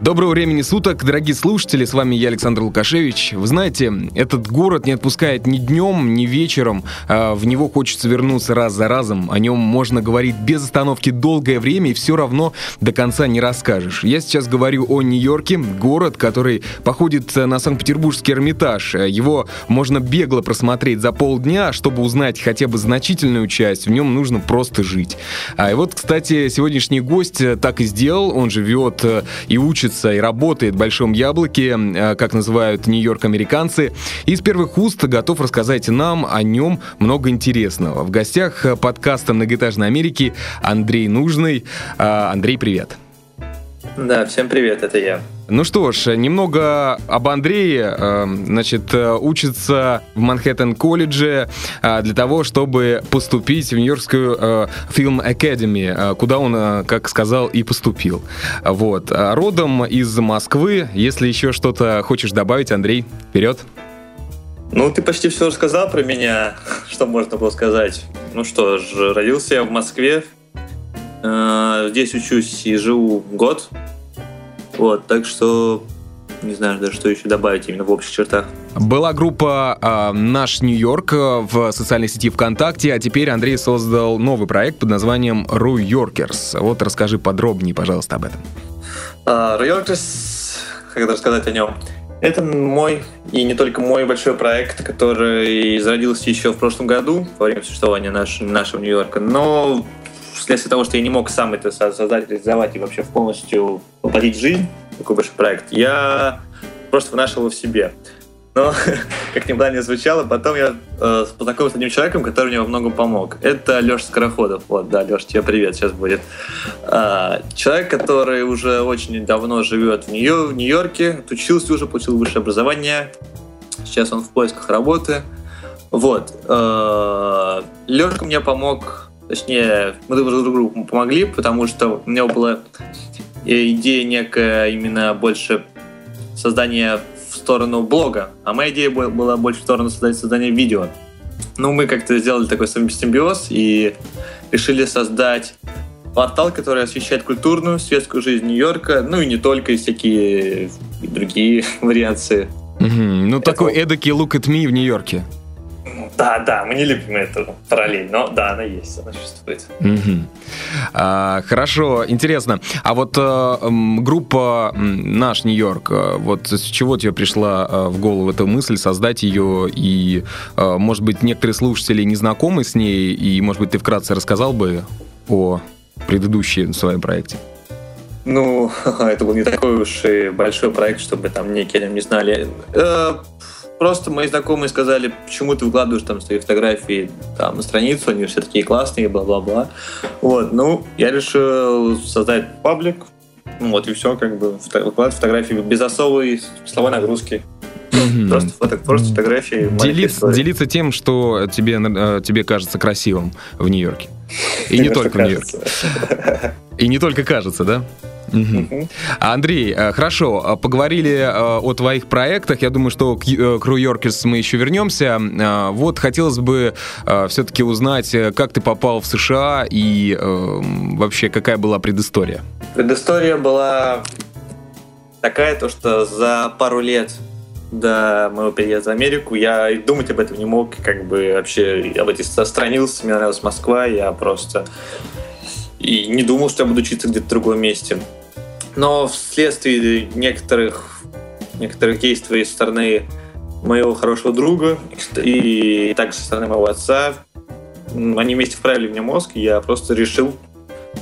Доброго времени суток, дорогие слушатели, с вами я, Александр Лукашевич. Вы знаете, этот город не отпускает ни днем, ни вечером. А в него хочется вернуться раз за разом. О нем можно говорить без остановки долгое время, и все равно до конца не расскажешь. Я сейчас говорю о Нью-Йорке, город, который походит на Санкт-Петербургский Эрмитаж. Его можно бегло просмотреть за полдня, чтобы узнать хотя бы значительную часть. В нем нужно просто жить. А и вот, кстати, сегодняшний гость так и сделал. Он живет и учится учится и работает в Большом Яблоке, э, как называют Нью-Йорк американцы, и с первых уст готов рассказать нам о нем много интересного. В гостях подкаста «Многоэтажной Америки» Андрей Нужный. А, Андрей, привет. Да, всем привет, это я. Ну что ж, немного об Андрее. Э, значит, э, учится в Манхэттен-колледже э, для того, чтобы поступить в Нью-Йоркскую фильм Academy, куда он, как сказал, и поступил. Вот. Родом из Москвы. Если еще что-то хочешь добавить, Андрей, вперед. Ну, ты почти все рассказал про меня, что можно было сказать. Ну что ж, родился я в Москве, здесь учусь и живу год, вот, так что не знаю даже, что еще добавить именно в общих чертах. Была группа э, «Наш Нью-Йорк» в социальной сети ВКонтакте, а теперь Андрей создал новый проект под названием «Ру Йоркерс». Вот расскажи подробнее, пожалуйста, об этом. «Ру Йоркерс», как рассказать о нем? Это мой и не только мой большой проект, который зародился еще в прошлом году, во время существования наш, нашего Нью-Йорка, но вследствие того, что я не мог сам это создать, реализовать и вообще полностью воплотить в жизнь, такой большой проект, я просто вынашивал его в себе. Но, как ни не звучало, потом я э, познакомился с одним человеком, который мне во многом помог. Это Леша Скороходов. Вот, да, Леша, тебе привет, сейчас будет. Э, человек, который уже очень давно живет в, Нью- в Нью-Йорке, отучился уже, получил высшее образование. Сейчас он в поисках работы. Вот. Э, Лешка мне помог Точнее, мы друг другу помогли, потому что у меня была идея некая именно больше создания в сторону блога, а моя идея была больше в сторону создания, создания видео. Ну, мы как-то сделали такой симбиоз и решили создать портал, который освещает культурную, светскую жизнь Нью-Йорка, ну и не только, и всякие другие вариации. Угу. Ну, Это... такой эдакий look at me в Нью-Йорке. Да, да, мы не любим эту параллель, но да, она есть, она существует. Угу. А, хорошо, интересно. А вот а, группа «Наш Нью-Йорк», э, вот с чего тебе пришла а, в голову эта мысль создать ее? И, а, может быть, некоторые слушатели не знакомы с ней, и, может быть, ты вкратце рассказал бы о предыдущем своем проекте? Ну, это был не такой уж и большой проект, чтобы там некие не знали просто мои знакомые сказали, почему ты выкладываешь там свои фотографии там, на страницу, они все такие классные, бла-бла-бла. Вот, ну, я решил создать паблик, вот, и все, как бы, выкладывать фотографии без особой смысловой нагрузки. Просто, фото, просто фотографии. Делиться, делиться тем, что тебе, э, тебе кажется красивым в Нью-Йорке. И не только в Нью-Йорке. И не только кажется, да? Угу. Андрей, э, хорошо, э, поговорили э, о твоих проектах. Я думаю, что к Yorkers мы еще вернемся. Вот хотелось бы все-таки узнать, как ты попал в США и вообще какая была предыстория? Предыстория была такая, то что за пару лет до моего переезда в Америку я и думать об этом не мог, как бы вообще об этих отстранился, мне нравилась Москва, я просто и не думал, что я буду учиться где-то в другом месте. Но вследствие некоторых, некоторых действий со стороны моего хорошего друга и также со стороны моего отца, они вместе вправили мне мозг, и я просто решил,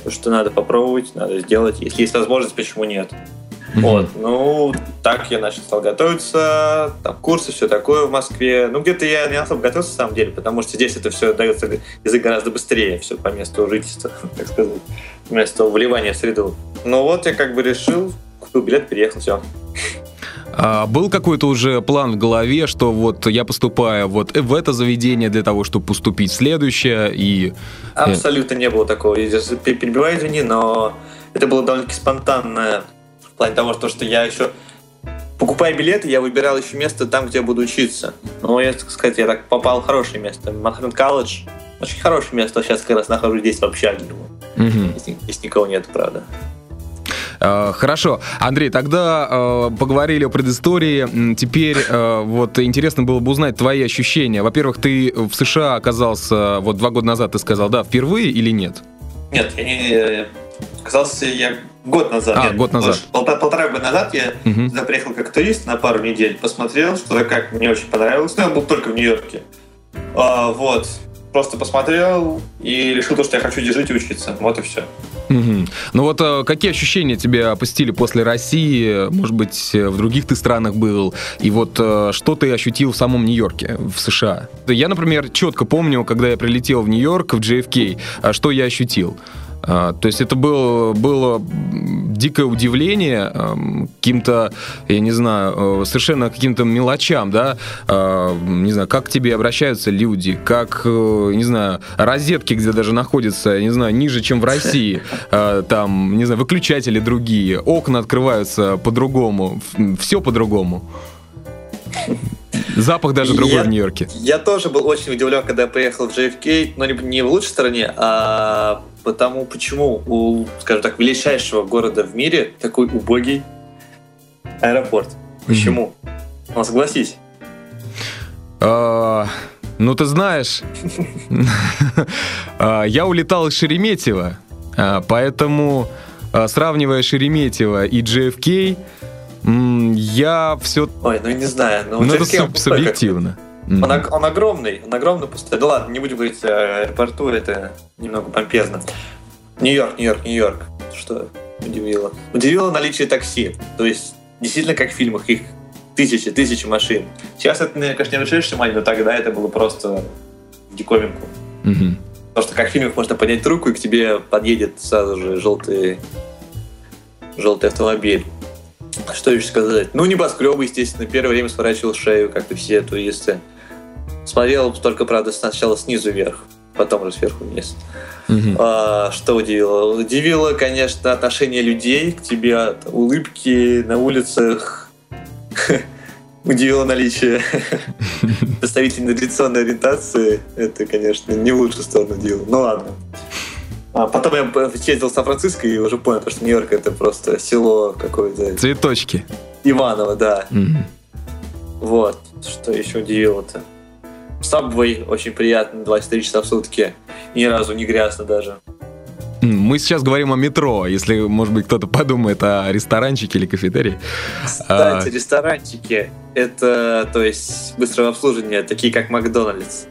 что надо попробовать, надо сделать. Если есть возможность, почему нет? Вот, ну, так я начал стал готовиться, там курсы, все такое в Москве. Ну, где-то я не особо готовился, на самом деле, потому что здесь это все дается язык гораздо быстрее, все по месту жительства, так сказать, вместо вливания в среду. Ну вот я как бы решил, купил билет, переехал, все. А был какой-то уже план в голове, что вот я поступаю вот в это заведение для того, чтобы поступить в следующее и... Э, Абсолютно не было такого. Я перебиваю, извини, но это было довольно-таки спонтанно в плане того, что я еще покупая билеты, я выбирал еще место там, где я буду учиться. Ну, я, так сказать, я так попал в хорошее место. Манхэттен колледж. Очень хорошее место. Сейчас как раз нахожусь здесь в общаге. Угу. Здесь, здесь никого нет, правда. Э, хорошо. Андрей, тогда э, поговорили о предыстории. Теперь э, вот интересно было бы узнать твои ощущения. Во-первых, ты в США оказался вот два года назад, ты сказал, да, впервые или нет? Нет, я не... Оказался я год назад. А, нет, год назад. Пол, полтора года назад я угу. туда приехал как турист на пару недель, посмотрел, что как мне очень понравилось. Ну, я был только в Нью-Йорке. А, вот просто посмотрел и решил то, что я хочу здесь жить и учиться. Вот и все. Угу. Ну вот э, какие ощущения тебя опустили после России? Может быть, в других ты странах был? И вот э, что ты ощутил в самом Нью-Йорке, в США? Я, например, четко помню, когда я прилетел в Нью-Йорк, в JFK, а что я ощутил. А, то есть это было, было дикое удивление каким-то, я не знаю, э, совершенно каким-то мелочам, да, а, не знаю, как к тебе обращаются люди, как, э, не знаю, розетки, где даже находятся, не знаю, ниже, чем в России, а, там, не знаю, выключатели другие, окна открываются по-другому, все по-другому. Запах даже другой я, в Нью-Йорке. Я тоже был очень удивлен, когда я приехал в JFK, но не, не в лучшей стороне, а потому почему у, скажем так, величайшего города в мире такой убогий аэропорт. Почему? Mm-hmm. Ну, согласись. А, ну, ты знаешь, а, я улетал из Шереметьево, а, поэтому, сравнивая Шереметьево и JFK, я все... Ой, ну не знаю. Ну, ну это суб- субъективно. Mm-hmm. Он, он огромный, он огромный пустой. Да ладно, не будем говорить о аэропорту, это немного помпезно. Нью-Йорк, Нью-Йорк, Нью-Йорк. Что удивило? Удивило наличие такси. То есть, действительно, как в фильмах, их тысячи, тысячи машин. Сейчас это, конечно, не обращаешь внимания, но тогда это было просто диковинку. Mm-hmm. Потому что как в фильмах можно поднять руку, и к тебе подъедет сразу же желтый, желтый автомобиль. Что еще сказать? Ну, небоскребы, естественно, первое время сворачивал шею, как и все туристы. Смотрел только, правда, сначала снизу вверх, потом уже сверху вниз. Угу. А, что удивило? Удивило, конечно, отношение людей к тебе, улыбки на улицах. Удивило наличие представителей традиционной ориентации. Это, конечно, не в лучшую сторону дело. Ну ладно. А потом я съездил в Сан-Франциско и уже понял, что Нью-Йорк это просто село какое-то. Цветочки. Иваново, да. Mm-hmm. Вот. Что еще удивило-то? Сабвей очень приятно, 23 часа в сутки. Ни разу не грязно даже. Мы сейчас говорим о метро, если, может быть, кто-то подумает о ресторанчике или кафетерии. Кстати, а... ресторанчики — это, то есть, быстрого обслуживания, такие как Макдональдс.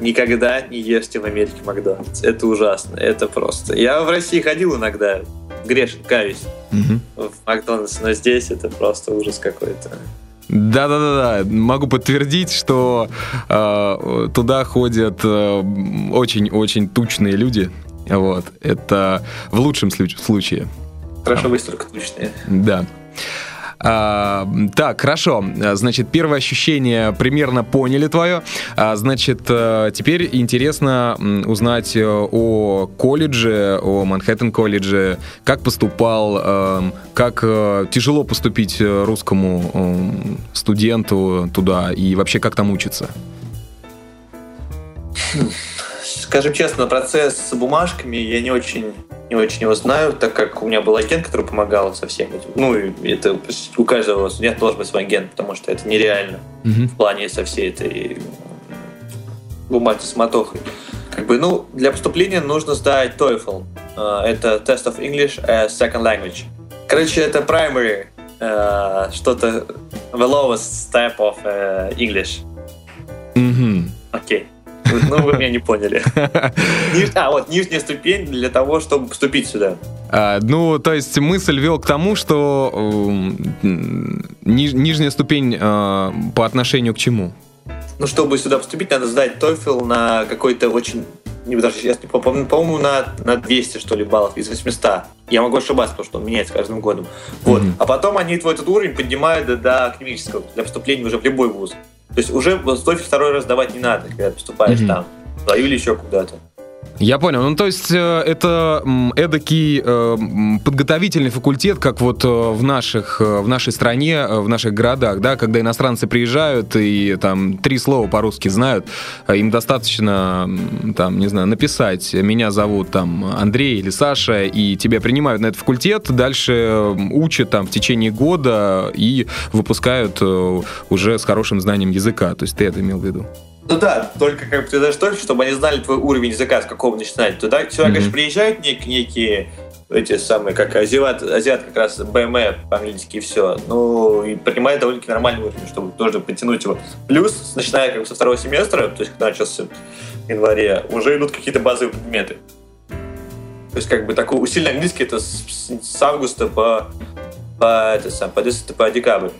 Никогда не ешьте в Америке Макдональдс. Это ужасно, это просто. Я в России ходил иногда, грешен, каюсь, угу. в Макдональдс, но здесь это просто ужас какой-то. Да-да-да, могу подтвердить, что э, туда ходят очень-очень э, тучные люди. Вот, это в лучшем случае. Хорошо, вы только тучные. Да. А, так, хорошо. Значит, первое ощущение примерно поняли твое. А, значит, э, теперь интересно узнать э, о колледже, о Манхэттен колледже. Как поступал, как э, тяжело поступить русскому студенту туда и вообще как там учиться? Скажем честно, процесс с бумажками я не очень не очень его знаю, так как у меня был агент, который помогал со всем этим. Ну, это у каждого студента должен быть свой агент, потому что это нереально mm-hmm. в плане со всей этой бумаги с мотохой. Как бы, ну, для поступления нужно сдать TOEFL. Uh, это Test of English as Second Language. Короче, это primary, uh, что-то the lowest step of uh, English. Окей. Okay. Ну, вы меня не поняли. А, вот, нижняя ступень для того, чтобы поступить сюда. А, ну, то есть мысль вел к тому, что ниж, нижняя ступень э, по отношению к чему? Ну, чтобы сюда поступить, надо сдать TOEFL на какой-то очень не даже сейчас не помню, по-моему, на, на 200, что ли, баллов из 800. Я могу ошибаться, потому что он меняется каждым годом. Вот. Mm-hmm. А потом они твой этот уровень поднимают до, до академического, для поступления уже в любой вуз. То есть уже TOEFL второй раз давать не надо, когда поступаешь mm-hmm. там. Свою или еще куда-то. Я понял. Ну, то есть э, это эдакий э, подготовительный факультет, как вот э, в наших, в нашей стране, в наших городах, да, когда иностранцы приезжают и там три слова по-русски знают, им достаточно, там, не знаю, написать «меня зовут там Андрей или Саша», и тебя принимают на этот факультет, дальше учат там в течение года и выпускают уже с хорошим знанием языка. То есть ты это имел в виду? Ну да, только как бы ты даже только, чтобы они знали твой уровень языка, с какого начинать. Туда сюда, mm-hmm. конечно, приезжают нек- некие эти самые, как азиат, азиат как раз БМЭ по-английски и все. Ну, и принимает довольно-таки нормальный уровень, чтобы тоже подтянуть его. Плюс, начиная как бы со второго семестра, то есть когда начался в январе, уже идут какие-то базовые предметы. То есть как бы такой усиленный английский это с, с августа по, по, это сам, по, по декабрь.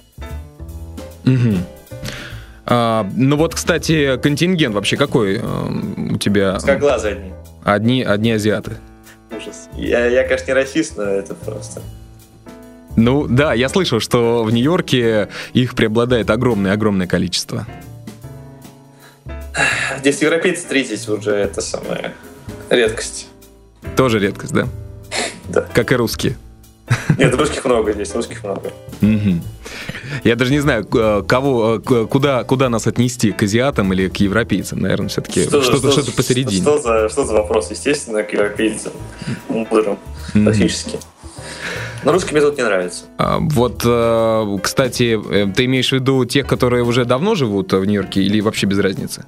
Угу. А, ну вот, кстати, контингент вообще какой э, у тебя? Как глаза одни. Одни, одни азиаты. Ужас. Я, я, конечно, не расист, но это просто... Ну да, я слышал, что в Нью-Йорке их преобладает огромное-огромное количество. Здесь европейцы встретить уже это самая редкость. Тоже редкость, да? Да. Как и русские. Нет, русских много здесь, русских много. Я даже не знаю, э, кого, э, куда, куда нас отнести, к азиатам или к европейцам, наверное, все-таки что-то, что, что, что посередине. Что за, что за вопрос, естественно, к европейцам, мудрым, практически. Но русский мне тут не нравится. А, вот, э, кстати, ты имеешь в виду тех, которые уже давно живут в Нью-Йорке или вообще без разницы?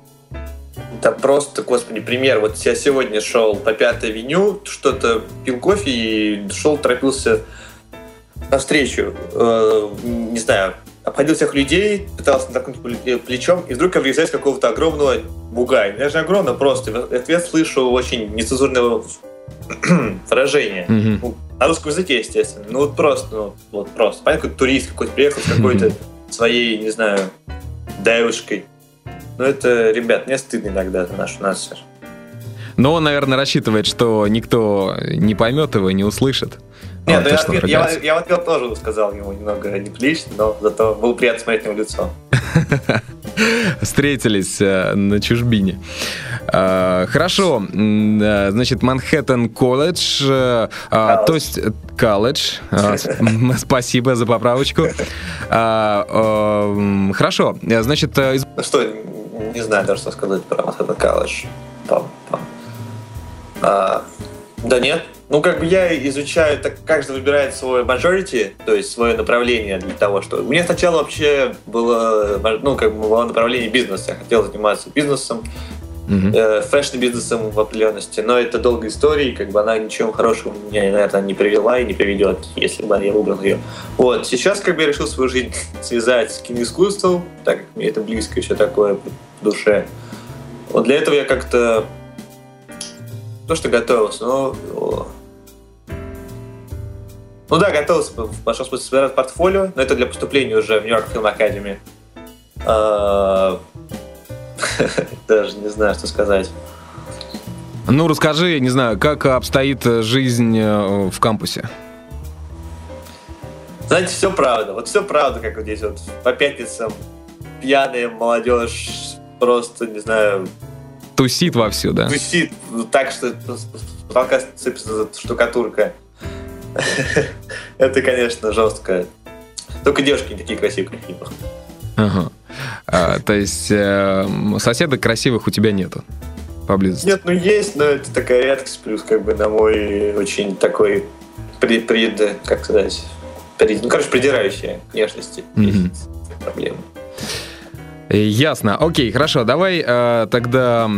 Да просто, господи, пример. Вот я сегодня шел по Пятой авеню, что-то пил кофе и шел, торопился навстречу. Э, не знаю, обходил всех людей, пытался натолкнуть плечом, и вдруг я врезаюсь какого-то огромного бугая. Даже огромно просто. В ответ слышу очень нецензурное выражение. Mm-hmm. Ну, на русском языке, естественно. Ну вот просто, ну вот просто. Понятно, какой турист какой-то приехал с какой-то своей, не знаю, девушкой. Но это, ребят, мне стыдно иногда за нашу нацию. Но он, наверное, рассчитывает, что никто не поймет его, не услышит. Нет, ну, я, ответ, я, я в ответ тоже сказал ему немного неприлично, но зато было приятно смотреть на его лицо. Встретились э, на чужбине. Э, хорошо, э, значит, Манхэттен колледж, э, а, то есть колледж. Спасибо за поправочку. Хорошо, значит... Из... Что, не знаю даже, что сказать про Манхэттен колледж. А, да нет, ну, как бы я изучаю, так каждый выбирает свой majority, то есть свое направление для того, что... У меня сначала вообще было, ну, как бы было направление бизнеса. Я хотел заниматься бизнесом, uh-huh. э, fashion-бизнесом в определенности, но это долгая история, и как бы она ничего хорошего меня, наверное, не привела и не приведет, если бы я выбрал ее. Вот, сейчас как бы я решил свою жизнь связать с киноискусством, так как мне это близко еще такое в душе. Вот для этого я как-то то, что готовился, но... Ну да, готовился в большом смысле собирать портфолио, но это для поступления уже в New York Film Academy. А, даже не знаю, что сказать. Ну, расскажи, не знаю, как обстоит жизнь э, в кампусе? Знаете, все правда. Вот все правда, как вот здесь вот по пятницам пьяная молодежь просто, не знаю, Тусит вовсю, да? Тусит так, что с потолка сыпется штукатурка. Это, конечно, жестко. Только девушки не такие красивые, как в Ага. А, то есть э, соседок красивых у тебя нету поблизости? Нет, ну есть, но это такая редкость, плюс как бы на мой очень такой пред, пред как сказать, пред, ну, короче, придирающая внешности. Mm-hmm. Есть проблемы. Ясно. Окей, хорошо. Давай э, тогда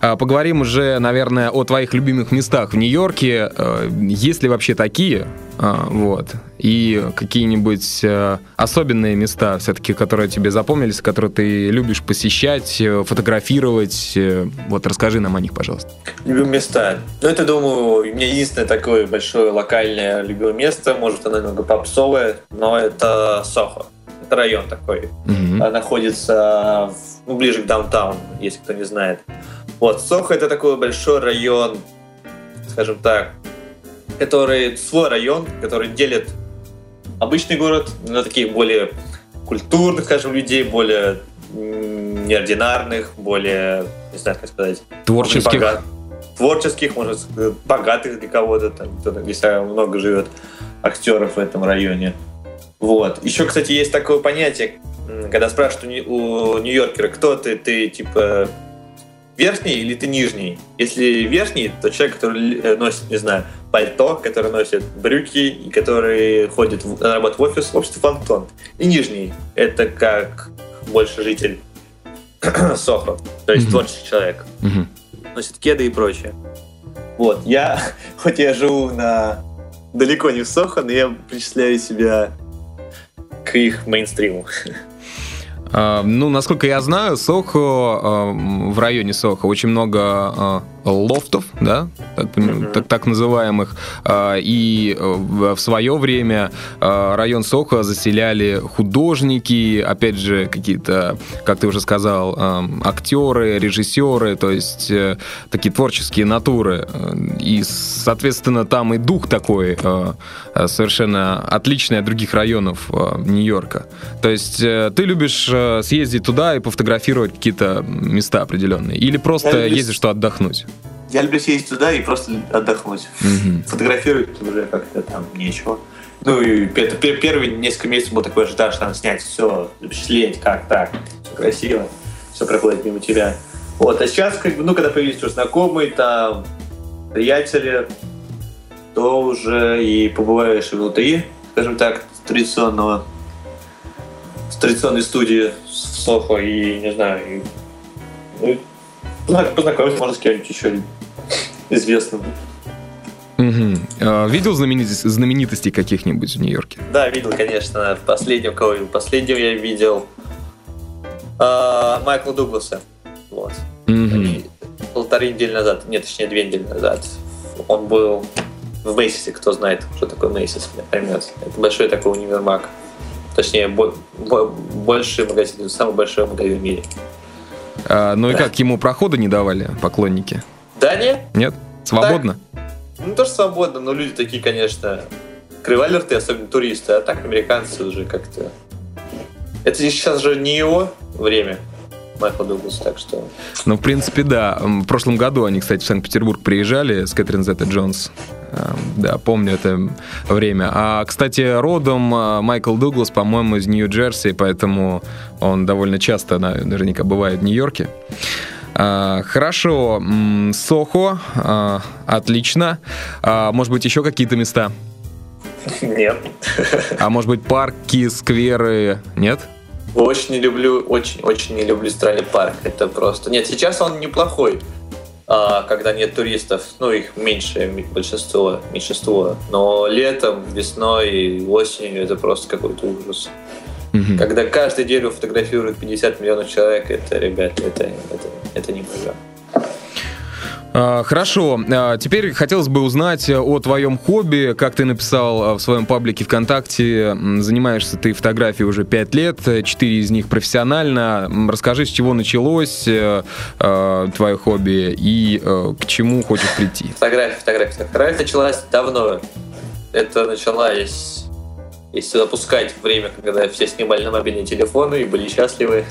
э, поговорим уже, наверное, о твоих любимых местах в Нью-Йорке. Э, есть ли вообще такие? Э, вот. И какие-нибудь э, особенные места, все-таки, которые тебе запомнились, которые ты любишь посещать, э, фотографировать. Э, вот расскажи нам о них, пожалуйста. Любимые места. Ну, это, думаю, у меня единственное такое большое локальное любимое место. Может, оно немного попсовое, но это Сохо это район такой. Mm-hmm. Находится ну, ближе к даунтауну, если кто не знает. Вот, Сохо это такой большой район, скажем так, который свой район, который делит обычный город на таких более культурных, скажем, людей, более неординарных, более, не знаю, как сказать, творческих, богат, творческих, может, богатых для кого-то, там, кто-то, если много живет актеров в этом районе. Вот. Еще, кстати, есть такое понятие, когда спрашивают у Нью-Йоркера, кто ты, ты типа верхний или ты нижний? Если верхний, то человек, который э, носит, не знаю, пальто, который носит брюки и который ходит на работу в офис, в обществе фантон. И нижний — это как больше житель Сохо, то есть mm-hmm. творческий человек. Mm-hmm. Носит кеды и прочее. Вот, я, хоть я живу на далеко не в Сохо, но я причисляю себя к их мейнстриму. А, ну, насколько я знаю, Сохо, а, в районе Сохо очень много а, лофтов, да, так, mm-hmm. так, так называемых, и в свое время район Сохо заселяли художники, опять же, какие-то, как ты уже сказал, актеры, режиссеры, то есть э, такие творческие натуры. И, соответственно, там и дух такой совершенно отличный от других районов Нью-Йорка. То есть э, ты любишь э, съездить туда и пофотографировать какие-то места определенные? Или просто ездишь, что отдохнуть? Я люблю съездить туда и просто отдохнуть. Угу. Фотографировать уже как-то там нечего. Ну, и это первые несколько месяцев был такой ожидаж, там снять все, запечатлеть, как так, все красиво, все проходит мимо тебя. Вот, а сейчас, как бы, ну, когда появились уже знакомые, там, приятели, то уже и побываешь внутри, скажем так, традиционного традиционной студии в Сохо и, не знаю, и, ну, познакомиться можно с кем-нибудь еще известным. Угу. А, видел знаменитостей, знаменитостей каких-нибудь в Нью-Йорке? Да, видел, конечно. Последнего, кого видел? Последнего я видел а, Майкла Дугласа. Вот. Угу. Полторы недели назад, нет, точнее, две недели назад. Он был в Мейсисе, кто знает, что такое Мейсис, поймет. Это большой такой универмаг. Точнее, бо- бо- больший магазин, самый большой магазин в мире. А, ну и как, ему прохода не давали поклонники? Да нет. Нет? Свободно? Так, ну, тоже свободно, но люди такие, конечно, крывали рты, особенно туристы, а так американцы уже как-то... Это сейчас же не его время, Майкла Дугласа, так что... Ну, в принципе, да. В прошлом году они, кстати, в Санкт-Петербург приезжали с Кэтрин Зетта Джонс. Эм, да, помню это время. А, кстати, родом э, Майкл Дуглас, по-моему, из Нью-Джерси, поэтому он довольно часто наверняка бывает в Нью-Йорке. А, хорошо, Сохо, а, отлично. Может быть, еще какие-то места? Нет. А может быть, парки, скверы? Нет? Очень не люблю, очень, очень не люблю Центральный парк. Это просто... Нет, сейчас он неплохой, а, когда нет туристов. Ну, их меньше, большинство, меньшинство. Но летом, весной, осенью это просто какой-то ужас. Угу. Когда каждое дерево фотографирует 50 миллионов человек, это, ребят, это, это, это не мое. А, хорошо. А, теперь хотелось бы узнать о твоем хобби. Как ты написал а, в своем паблике ВКонтакте, занимаешься ты фотографией уже 5 лет, 4 из них профессионально. Расскажи, с чего началось э, твое хобби и э, к чему хочешь прийти? Фотография, фотография. Фотография началась давно. Это началось, если запускать время, когда все снимали на мобильные телефоны и были счастливы,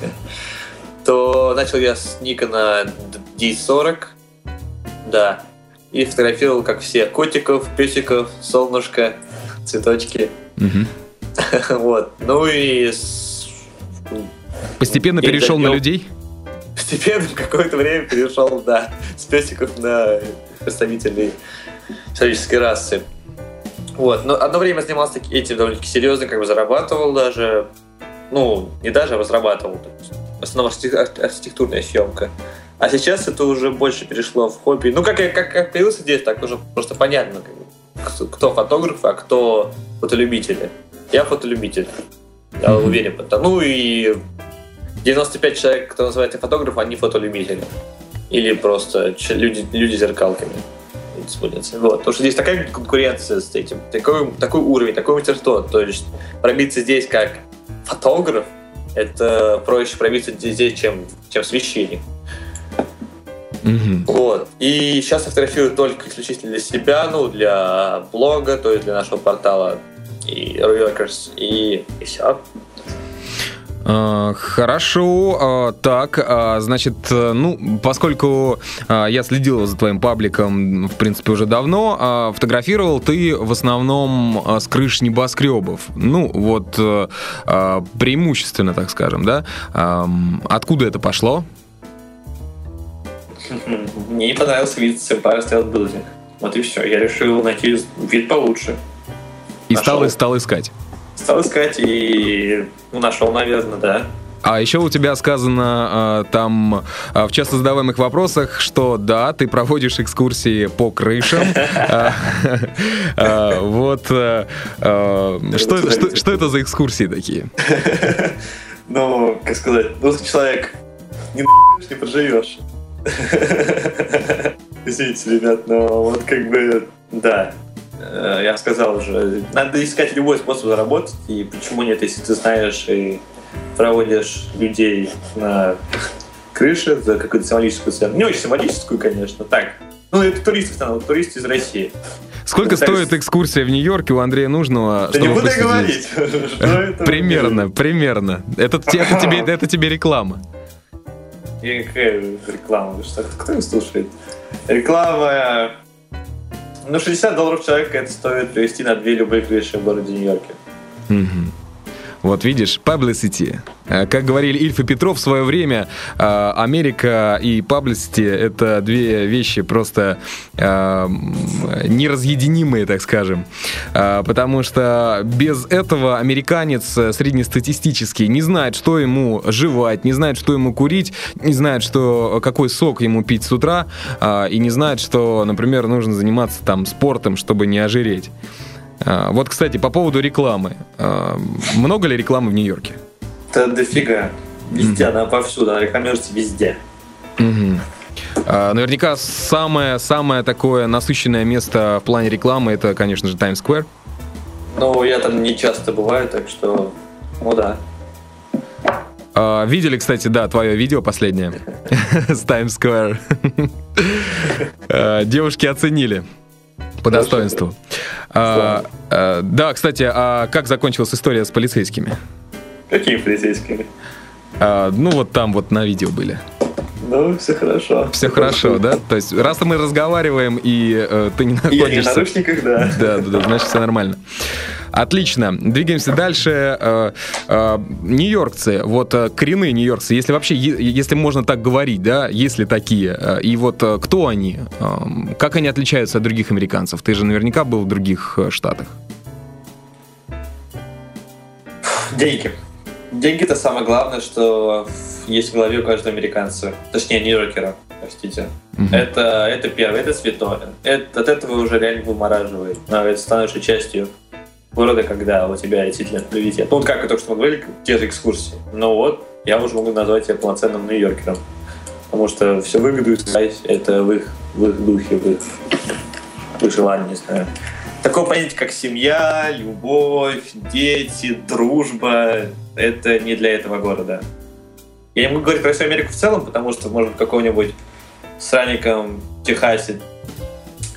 то начал я с Nikon D40, да. И фотографировал, как все, котиков, песиков, солнышко, цветочки. Вот. Ну и... Постепенно перешел на людей? Постепенно какое-то время перешел, да, с песиков на представителей человеческой расы. Вот. Но одно время занимался этим довольно-таки серьезно, как бы зарабатывал даже. Ну, не даже, а разрабатывал. В основном архитектурная съемка. А сейчас это уже больше перешло в хобби. Ну, как, как, как появился здесь, так уже просто понятно, кто фотограф, а кто фотолюбители. Я фотолюбитель. Я mm-hmm. уверен. Потому, ну и 95 человек, кто называется фотограф, они фотолюбители. Или просто люди, люди зеркалками. Вот. Потому что здесь такая конкуренция с этим, такой, такой уровень, такое мастерство. То есть пробиться здесь как фотограф, это проще пробиться здесь, чем, чем священник. Угу. Вот. И сейчас я фотографирую только исключительно для себя, ну, для блога, то есть для нашего портала и Royalkers, и, и все. А, хорошо, а, так, а, значит, ну, поскольку я следил за твоим пабликом, в принципе, уже давно, фотографировал ты в основном с крыш небоскребов. Ну, вот преимущественно, так скажем, да? Откуда это пошло? Мне не понравился вид с Empire State Building. Вот и все. Я решил найти вид получше. И стал, стал искать. Стал искать и ну, нашел, наверное, да. А еще у тебя сказано э, там э, в часто задаваемых вопросах, что да, ты проводишь экскурсии по крышам. Вот что это за экскурсии такие? Ну, как сказать, русский человек не не проживешь. Извините, ребят, но вот как бы, да, я сказал уже, надо искать любой способ заработать, и почему нет, если ты знаешь и проводишь людей на крыше за какую-то символическую цену. Не очень символическую, конечно, так. Ну, это туристы, станут, туристы из России. Сколько это стоит так... экскурсия в Нью-Йорке у Андрея Нужного? Да не буду говорить. Примерно, примерно. Это, тебе, реклама. Какая реклама? Что, кто ее слушает? Реклама ну, 60 долларов человека это стоит привезти на две любые крыши в городе Нью-Йорке. Угу. Вот видишь, publicity. Э, как говорили Ильф и Петров в свое время, э, Америка и publicity — это две вещи просто э, неразъединимые, так скажем. Потому что без этого американец среднестатистический не знает, что ему жевать, не знает, что ему курить, не знает, что, какой сок ему пить с утра, и не знает, что, например, нужно заниматься там спортом, чтобы не ожиреть. А, вот, кстати, по поводу рекламы. А, много ли рекламы в Нью-Йорке? Да дофига. Везде, mm-hmm. она повсюду, она рекламируется везде. Mm-hmm. наверняка самое, самое такое насыщенное место в плане рекламы это, конечно же, Times Square. Ну, я там не часто бываю, так что, ну да. видели, кстати, да, твое видео последнее с Times Square. Девушки оценили по достоинству. А, а, да, кстати, а как закончилась история с полицейскими? Какими полицейскими? А, ну, вот там вот на видео были. Ну, все хорошо. Все хорошо, да? То есть, раз мы разговариваем, и э, ты не находишься... Я не в наручниках, да. Да, да, да, значит, все нормально. Отлично. Двигаемся дальше. Э, э, нью-йоркцы, вот э, коренные нью-йоркцы, если вообще, если можно так говорить, да, если такие, и вот кто они, как они отличаются от других американцев? Ты же наверняка был в других штатах. Деньги. Деньги это самое главное, что есть в голове у каждого американца. Точнее, нью-йоркера, простите. Угу. Это, это первое, это святое. Это, от этого уже реально вымораживает. Становится частью города, когда у тебя действительно приоритет. Ну, как и то, что мы говорили, те же экскурсии. Но вот я уже могу назвать себя полноценным нью-йоркером. Потому что все выгоду искать, это в их, в их духе, в их, в их желании, не знаю. Такое понятие, как семья, любовь, дети, дружба, это не для этого города. Я не могу говорить про всю Америку в целом, потому что, может, в каком-нибудь сраником Техасе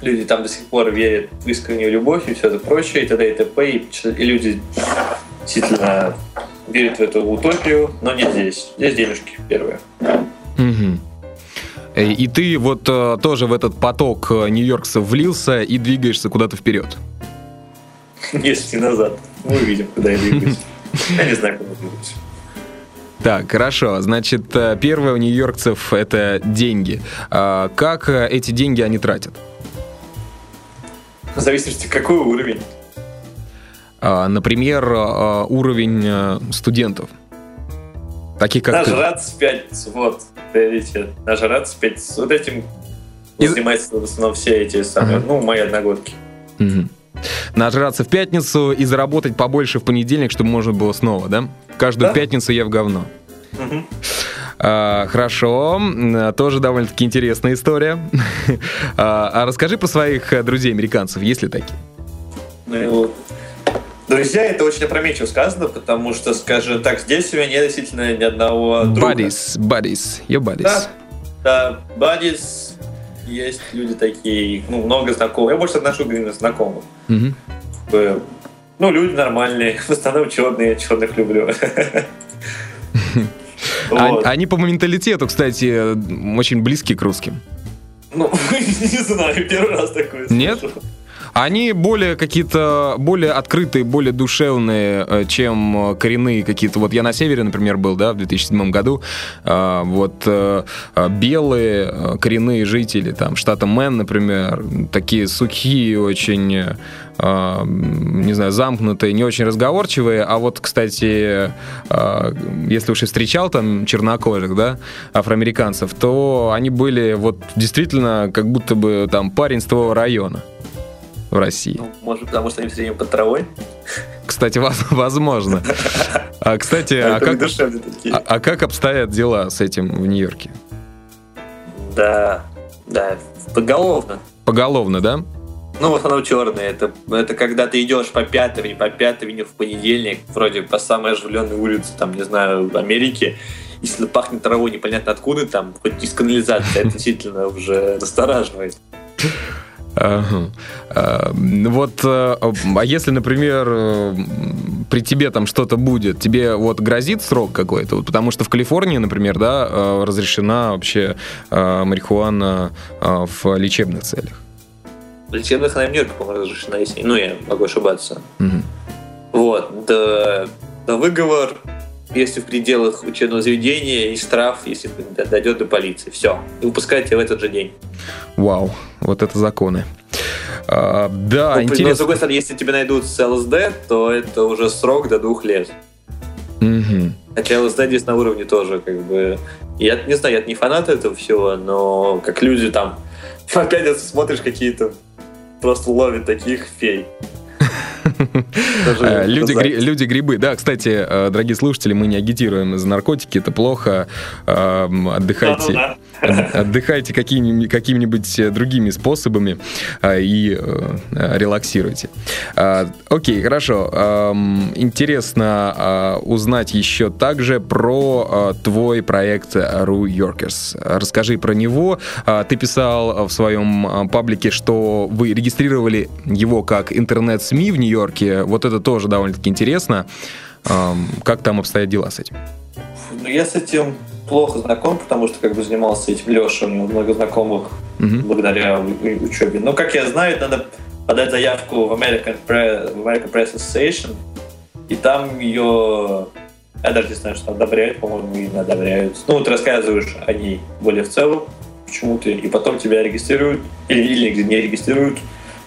люди там до сих пор верят в искреннюю любовь и все это прочее, и т.д. и т.п. И, и люди действительно верят в эту утопию, но не здесь. Здесь денежки первые. Угу. И ты вот э, тоже в этот поток э, нью-йоркцев влился и двигаешься куда-то вперед. Если назад. Мы увидим, куда я двигаюсь. Я не знаю, куда двигаюсь. Так, хорошо. Значит, первое у нью-йоркцев это деньги. А как эти деньги они тратят? В зависимости, какой уровень. А, например, а, уровень э, студентов. Таких как Нажраться в пятницу, вот, приоритет. Нажраться в пятницу. Вот этим и... занимаются в основном все эти самые, ага. ну, мои одногодки. Угу. Нажраться в пятницу и заработать побольше в понедельник, чтобы можно было снова, да? Каждую да? пятницу я в говно. Угу. А, хорошо, тоже довольно-таки интересная история. а, а расскажи про своих э, друзей-американцев, есть ли такие? Ну, друзья, это очень опрометчиво сказано, потому что, скажем так, здесь у меня нет действительно ни одного друга. Buddies, buddies, your buddies. Да. Да, Бадис, есть люди такие, ну, много знакомых. Я больше отношу к знакомых. Угу. Ну, люди нормальные, в основном черные, черных люблю. Вот. Они по менталитету, кстати, очень близки к русским. Ну, не знаю, первый раз такое Нет? Они более какие-то, более открытые, более душевные, э, чем коренные какие-то. Вот я на севере, например, был, да, в 2007 году. А, вот э, белые э, коренные жители, там, штата Мэн, например, такие сухие очень не знаю, замкнутые, не очень разговорчивые. А вот, кстати, если уж и встречал там чернокожих, да, афроамериканцев, то они были вот действительно как будто бы там парень с твоего района в России? Ну, может, потому что они все время под травой? Кстати, возможно. А, кстати, а как, а, а как обстоят дела с этим в Нью-Йорке? Да, да, поголовно. Поголовно, да? Ну, в основном черные. Это, это когда ты идешь по пятой по пятой в понедельник, вроде по самой оживленной улице, там, не знаю, в Америке, если пахнет травой непонятно откуда, там, хоть из канализации, это действительно уже настораживает. Ага. А, вот, э, а если, например, э, при тебе там что-то будет, тебе вот грозит срок какой-то? Вот, потому что в Калифорнии, например, да, э, разрешена вообще марихуана в лечебных целях. В лечебных она в Нью-Йорке, по-моему, разрешена, если... Ну, я могу ошибаться. Угу. Вот. Да, да выговор, если в пределах учебного заведения, и штраф, если дойдет до полиции. Все. И выпускают тебя в этот же день. Вау, вот это законы. А, да, ну, интересно. Но, с другой стороны, если тебе найдут с ЛСД, то это уже срок до двух лет. Угу. Хотя ЛСД здесь на уровне тоже, как бы... Я не знаю, я не фанат этого всего, но как люди там... Опять смотришь какие-то... Просто ловят таких фей. Э, люди, гри, люди грибы. Да, кстати, э, дорогие слушатели, мы не агитируем за наркотики, это плохо. Эм, отдыхайте. Отдыхайте какими, какими-нибудь другими способами э, и релаксируйте. Окей, хорошо. Эм, интересно узнать еще также про твой проект Ru Yorkers. Расскажи про него. Ты писал в своем паблике, что вы регистрировали его как интернет-СМИ в Нью-Йорке. Вот это тоже довольно-таки интересно. Как там обстоят дела с этим? Ну, я с этим плохо знаком, потому что как бы занимался этим Леша, у него много знакомых uh-huh. благодаря учебе. Но, как я знаю, надо подать заявку в American Press, в American Press Association, и там ее я даже не знаю, что одобряют, по-моему, и не одобряют. Ну, ты рассказываешь о ней более в целом, почему ты, и потом тебя регистрируют, или, или не регистрируют,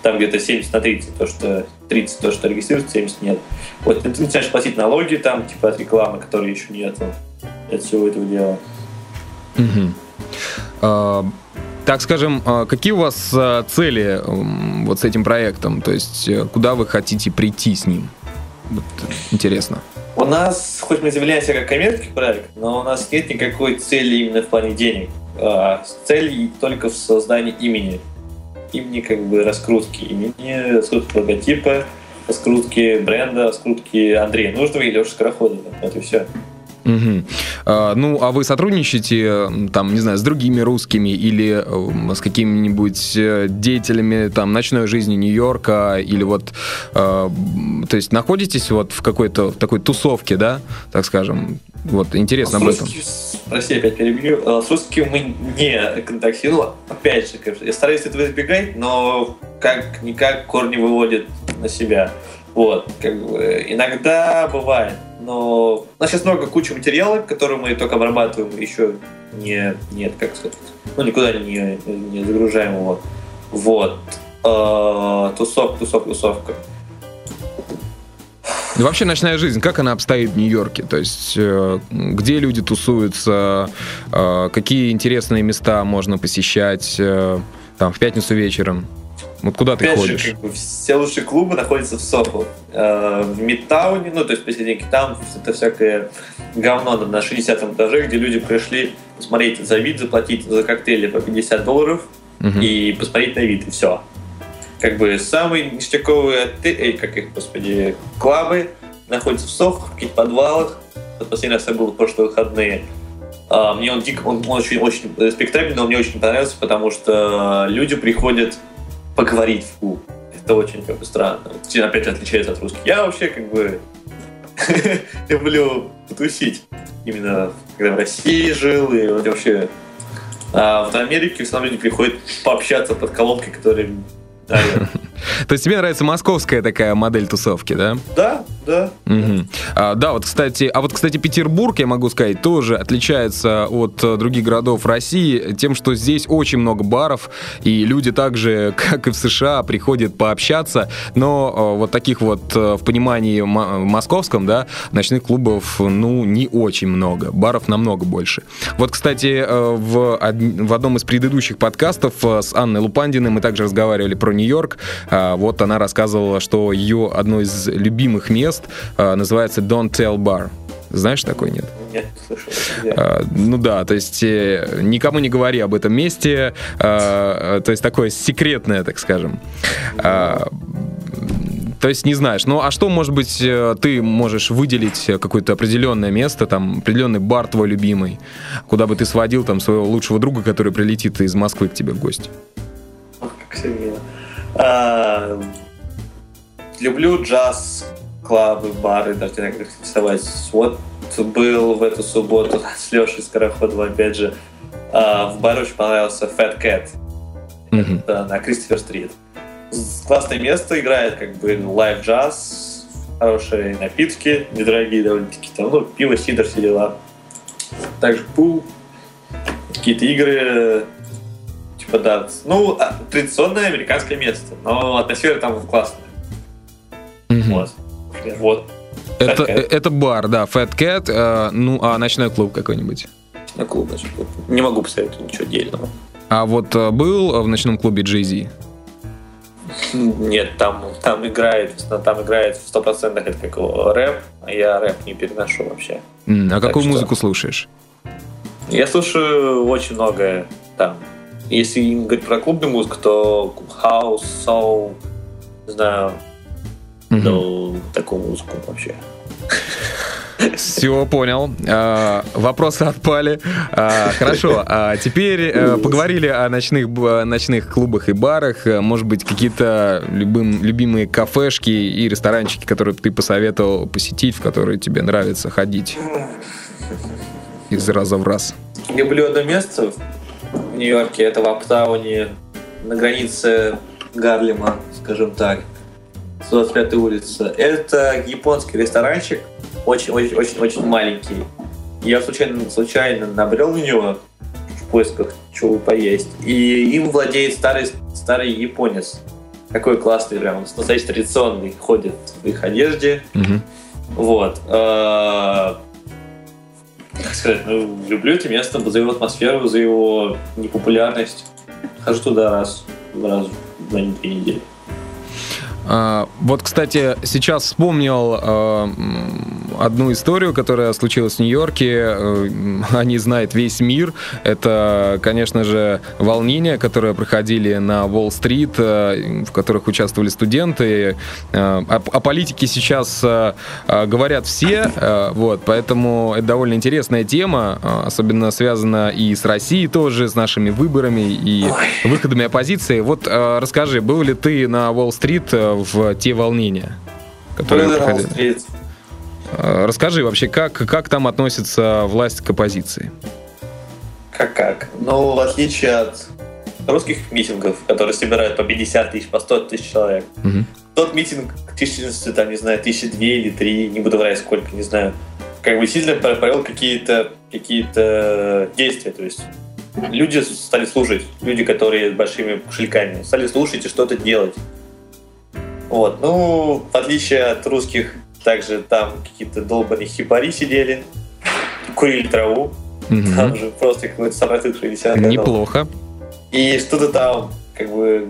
там где-то 70 на 30, то, что 30 то, что регистрируется, 70 нет. Вот ты начинаешь платить налоги там, типа от рекламы, которой еще нет, от всего этого дела. Угу. А, так скажем, а какие у вас а, цели вот с этим проектом? То есть э, куда вы хотите прийти с ним? Вот, интересно. У нас, хоть мы заявляемся как коммерческий проект, но у нас нет никакой цели именно в плане денег. Цель только в создании имени имени как бы раскрутки имени, раскрутки логотипа, раскрутки бренда, раскрутки Андрея Нужного и Леши Скороходова. Вот и все. Угу. А, ну, а вы сотрудничаете, там, не знаю, с другими русскими или с какими-нибудь э, деятелями там ночной жизни Нью-Йорка или вот, э, то есть находитесь вот в какой-то такой тусовке, да, так скажем? Вот интересно с об этом. Прости, опять перебью. Э, с русским мы не контактировали. Опять же, я стараюсь этого избегать, но как никак корни выводят на себя. Вот, как бы, иногда бывает, но у нас сейчас много кучи материала, которые мы только обрабатываем, еще не, нет, как сказать, ну, никуда не, не загружаем его. Вот. Э, тусовка, тусовка, тусовка. И вообще ночная жизнь, как она обстоит в Нью-Йорке? То есть э, где люди тусуются, э, какие интересные места можно посещать э, там в пятницу вечером? Вот куда Опять ты ходишь? Же, как бы, все лучшие клубы находятся в Сохо. Э, в Мидтауне, ну, то есть посерединке, там это всякое говно на 60 этаже, где люди пришли посмотреть за вид, заплатить за коктейли по 50 долларов угу. и посмотреть на вид, и все. Как бы самые ништяковые отели, как их, господи, клабы находятся в Сохо, в каких-то подвалах. Последний раз я был в прошлые выходные. А, мне он дико, он, он очень, очень респектабельный, но мне очень понравился, потому что люди приходят поговорить в клуб. Это очень как бы странно. Опять отличается от русских. Я вообще как бы люблю потусить. Именно когда в России жил и вообще а в Америке в основном люди приходят пообщаться под колонкой, которые то есть тебе нравится московская такая модель тусовки, да? Да, да. Угу. А, да, вот, кстати, а вот, кстати, Петербург, я могу сказать, тоже отличается от э, других городов России тем, что здесь очень много баров, и люди также, как и в США, приходят пообщаться, но э, вот таких вот э, в понимании московском, да, ночных клубов, ну, не очень много, баров намного больше. Вот, кстати, в, в одном из предыдущих подкастов с Анной Лупандиной мы также разговаривали про Нью-Йорк. А, вот она рассказывала, что ее одно из любимых мест а, называется Don't Tell Bar. Знаешь такой, нет? Нет, слышал. А, ну да, то есть э, никому не говори об этом месте, а, то есть такое секретное, так скажем. А, то есть не знаешь. Ну а что, может быть, э, ты можешь выделить какое-то определенное место, там, определенный бар твой любимый, куда бы ты сводил там своего лучшего друга, который прилетит из Москвы к тебе в гости? Как все мило. Люблю джаз, club ы, бары, даже как рисовать. Вот был в эту субботу с Лешей Скороходовым, опять же, а, в баре очень понравился Fat Cat mm-hmm. Это на Кристофер-стрит. Классное место, играет как бы live jazz, хорошие напитки, недорогие довольно-таки, там, ну, пиво, сидр, все дела. Также пул, какие-то игры, типа, да. Ну, а, традиционное американское место, но атмосфера там классная. Mm-hmm. Вот. Вот. Это, это бар, да, Fat Cat, э, ну, а ночной клуб какой-нибудь? Ночной клуб, ночной клуб. Не могу посоветовать ничего отдельного. А вот э, был в ночном клубе Jay-Z? Нет, там, там играет, там играет в 100% это как рэп, а я рэп не переношу вообще. Mm, а так какую что... музыку слушаешь? Я слушаю очень многое там. Если говорить про клубную музыку, то хаус, соул, не знаю, ну, такую музыку вообще. Все, понял. А, вопросы отпали. А, хорошо. А теперь а, поговорили о ночных, ночных клубах и барах. Может быть, какие-то любым, любимые кафешки и ресторанчики, которые ты посоветовал посетить, в которые тебе нравится ходить из раза в раз. Люблю одно место в Нью-Йорке, это в Аптауне, на границе Гарлема, скажем так, 25 улица. Это японский ресторанчик, очень-очень-очень-очень маленький. Я случайно, случайно набрел на него в поисках чего поесть. И им владеет старый, старый японец. Такой классный, прям, настоящий традиционный, ходит в их одежде. Угу. Вот. А, как сказать, ну, люблю это место за его атмосферу, за его непопулярность. Хожу туда раз, раз в две недели. А, вот, кстати, сейчас вспомнил а, одну историю, которая случилась в Нью-Йорке. Э, они знают весь мир. Это, конечно же, волнения, которые проходили на Уолл-стрит, э, в которых участвовали студенты. Э, о, о политике сейчас говорят все, вот, поэтому это довольно интересная тема, особенно связана и с Россией тоже, с нашими выборами и выходами оппозиции. Вот расскажи, был ли ты на Уолл-стрит в те волнения, которые проходили? Э, расскажи вообще, как, как там относится власть к оппозиции? Как как? Ну, в отличие от русских митингов, которые собирают по 50 тысяч, по 100 тысяч человек, угу. тот митинг численностью, там, не знаю, тысячи две или три, не буду врать сколько, не знаю, как бы сильно провел какие-то какие действия, то есть люди стали слушать, люди, которые с большими кошельками, стали слушать и что-то делать. Вот, ну, в отличие от русских также там какие-то долбанные хипари сидели, курили траву. Угу. Там же просто какой-то самотык 60 Неплохо. И что-то там как бы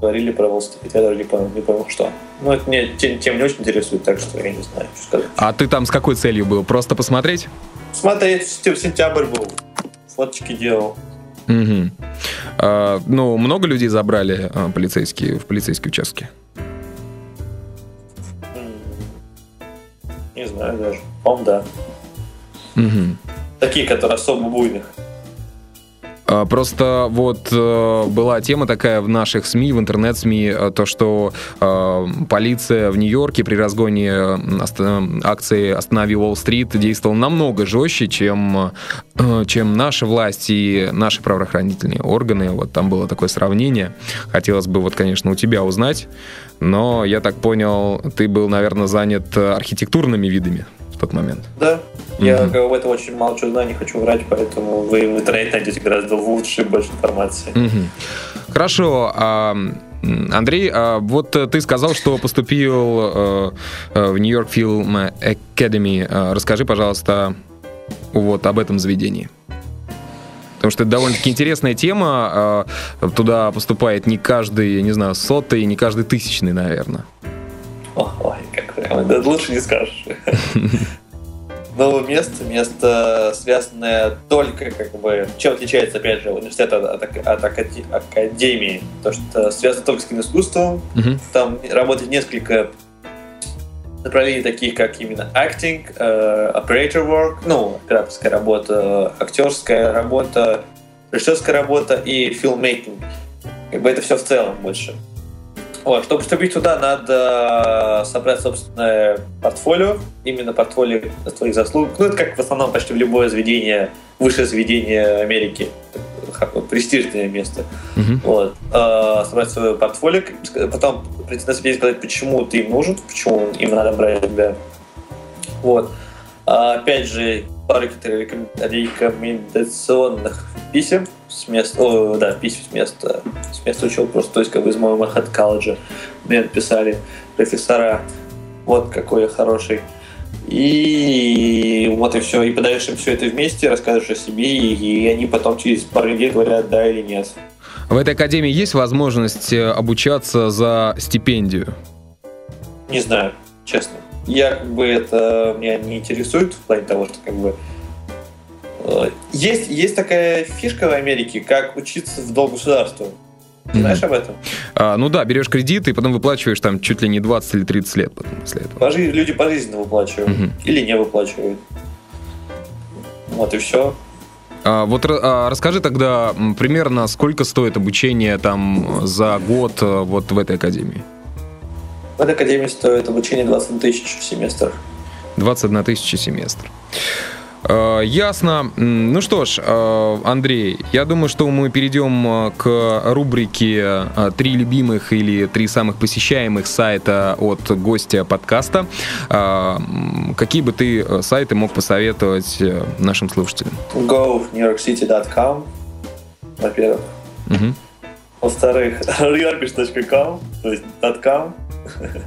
говорили про Wall я даже не понял, не понял, что. Ну, это мне тем, тем не очень интересует, так что я не знаю, что сказать. А ты там с какой целью был? Просто посмотреть? Смотреть, сентябрь был. Фоточки делал. Угу. А, ну, много людей забрали а, полицейские в полицейские участки? Не знаю даже. По-моему, да. Угу. таких, которые особо буйных. А, просто вот э, была тема такая в наших СМИ, в интернет-СМИ, э, то, что э, полиция в Нью-Йорке при разгоне акции «Останови Уолл-стрит» действовала намного жестче, чем, чем наши власти и наши правоохранительные органы. Вот там было такое сравнение. Хотелось бы, вот, конечно, у тебя узнать, но я так понял, ты был, наверное, занят архитектурными видами в тот момент. Да, я mm-hmm. в этом очень мало чего знаю, не хочу врать, поэтому вы в интернете найдете гораздо лучше больше информации. Mm-hmm. Хорошо. А, Андрей, а вот ты сказал, что поступил э, э, в Нью-Йорк Film Academy. А, расскажи, пожалуйста, вот об этом заведении. Потому что это довольно-таки интересная тема. А, туда поступает не каждый, не знаю, сотый, не каждый тысячный, наверное. Ой, как прямо, да лучше не скажешь. Новое место, место, связанное только, как бы, чем отличается, опять же, университет от, от, от академии, то, что связано только с киноискусством, uh-huh. там работает несколько направлений, таких как именно acting, uh, operator work, ну, операторская работа, актерская работа, режиссерская работа и filmmaking. Как бы это все в целом больше. Вот, чтобы вступить туда, надо собрать собственное портфолио, именно портфолио твоих заслуг. Ну, это как в основном почти в любое заведение, высшее заведение Америки, престижное место. Uh-huh. Вот. А, собрать свое портфолио, потом прийти на собеседование сказать, почему ты им нужен, почему им надо брать тебя. Вот. А, опять же, пару рекомендационных писем с места, о, да, писем с места, с места учебы просто, то есть как бы из моего Манхэттен колледжа мне написали профессора, вот какой я хороший. И вот и все. И подаешь им все это вместе, рассказываешь о себе, и, они потом через пару недель говорят да или нет. В этой академии есть возможность э, обучаться за стипендию? Не знаю, честно. Я как бы это меня не интересует в плане того, что как бы есть, есть такая фишка в Америке, как учиться в долг государству. Ты знаешь об этом? А, ну да, берешь кредит и потом выплачиваешь там чуть ли не 20 или 30 лет потом после этого. Пожи, люди пожизненно выплачивают. Угу. Или не выплачивают. Вот и все. А, вот а, расскажи тогда примерно, сколько стоит обучение там за год э, вот в этой академии? В этой академии стоит обучение 21 тысяч в семестр. 21 тысяча семестр. Э, ясно. Ну что ж, э, Андрей, я думаю, что мы перейдем э, к рубрике «Три любимых или три самых посещаемых сайта от гостя подкаста». Какие бы ты сайты мог посоветовать нашим слушателям? Go newyorkcity.com, во-первых. Угу. Во-вторых, realfish.com, то есть .com.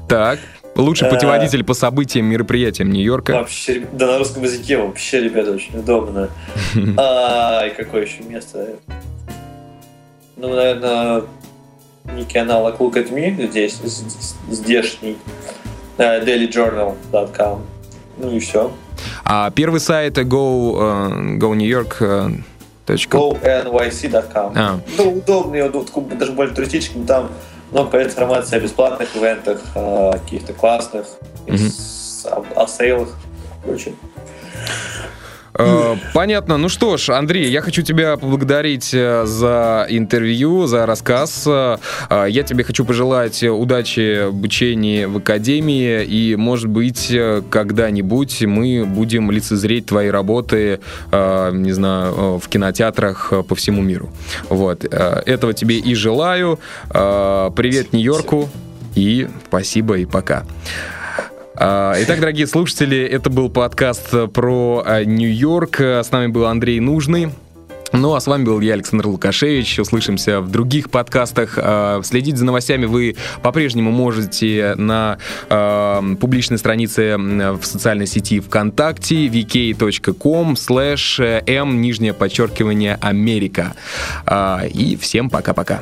Так. Лучший путеводитель по событиям, мероприятиям Нью-Йорка. Вообще, да на русском языке вообще, ребята, очень удобно. А, и какое еще место? Ну, наверное, некий аналог Look at Me здесь, здешний. dailyjournal.com. Ну и все. А первый сайт Go, uh, Go New York uh, GoNYC.com. А. Ну, удобный, даже более туристический, там много информации о бесплатных ивентах, о каких-то классных, mm-hmm. о, о сейлах и прочее. Э, понятно. Ну что ж, Андрей, я хочу тебя поблагодарить э, за интервью, за рассказ. Э, я тебе хочу пожелать удачи в обучении в академии, и, может быть, когда-нибудь мы будем лицезреть твои работы, не знаю, в кинотеатрах по всему миру. Вот. Этого тебе и желаю. Привет Нью-Йорку, и спасибо, и пока. А, итак, дорогие слушатели, это был подкаст про а, Нью-Йорк. С нами был Андрей Нужный. Ну, а с вами был я, Александр Лукашевич. Услышимся в других подкастах. А, следить за новостями вы по-прежнему можете на э, публичной странице в социальной сети ВКонтакте vk.com slash m, нижнее подчеркивание, Америка. Э, и всем пока-пока.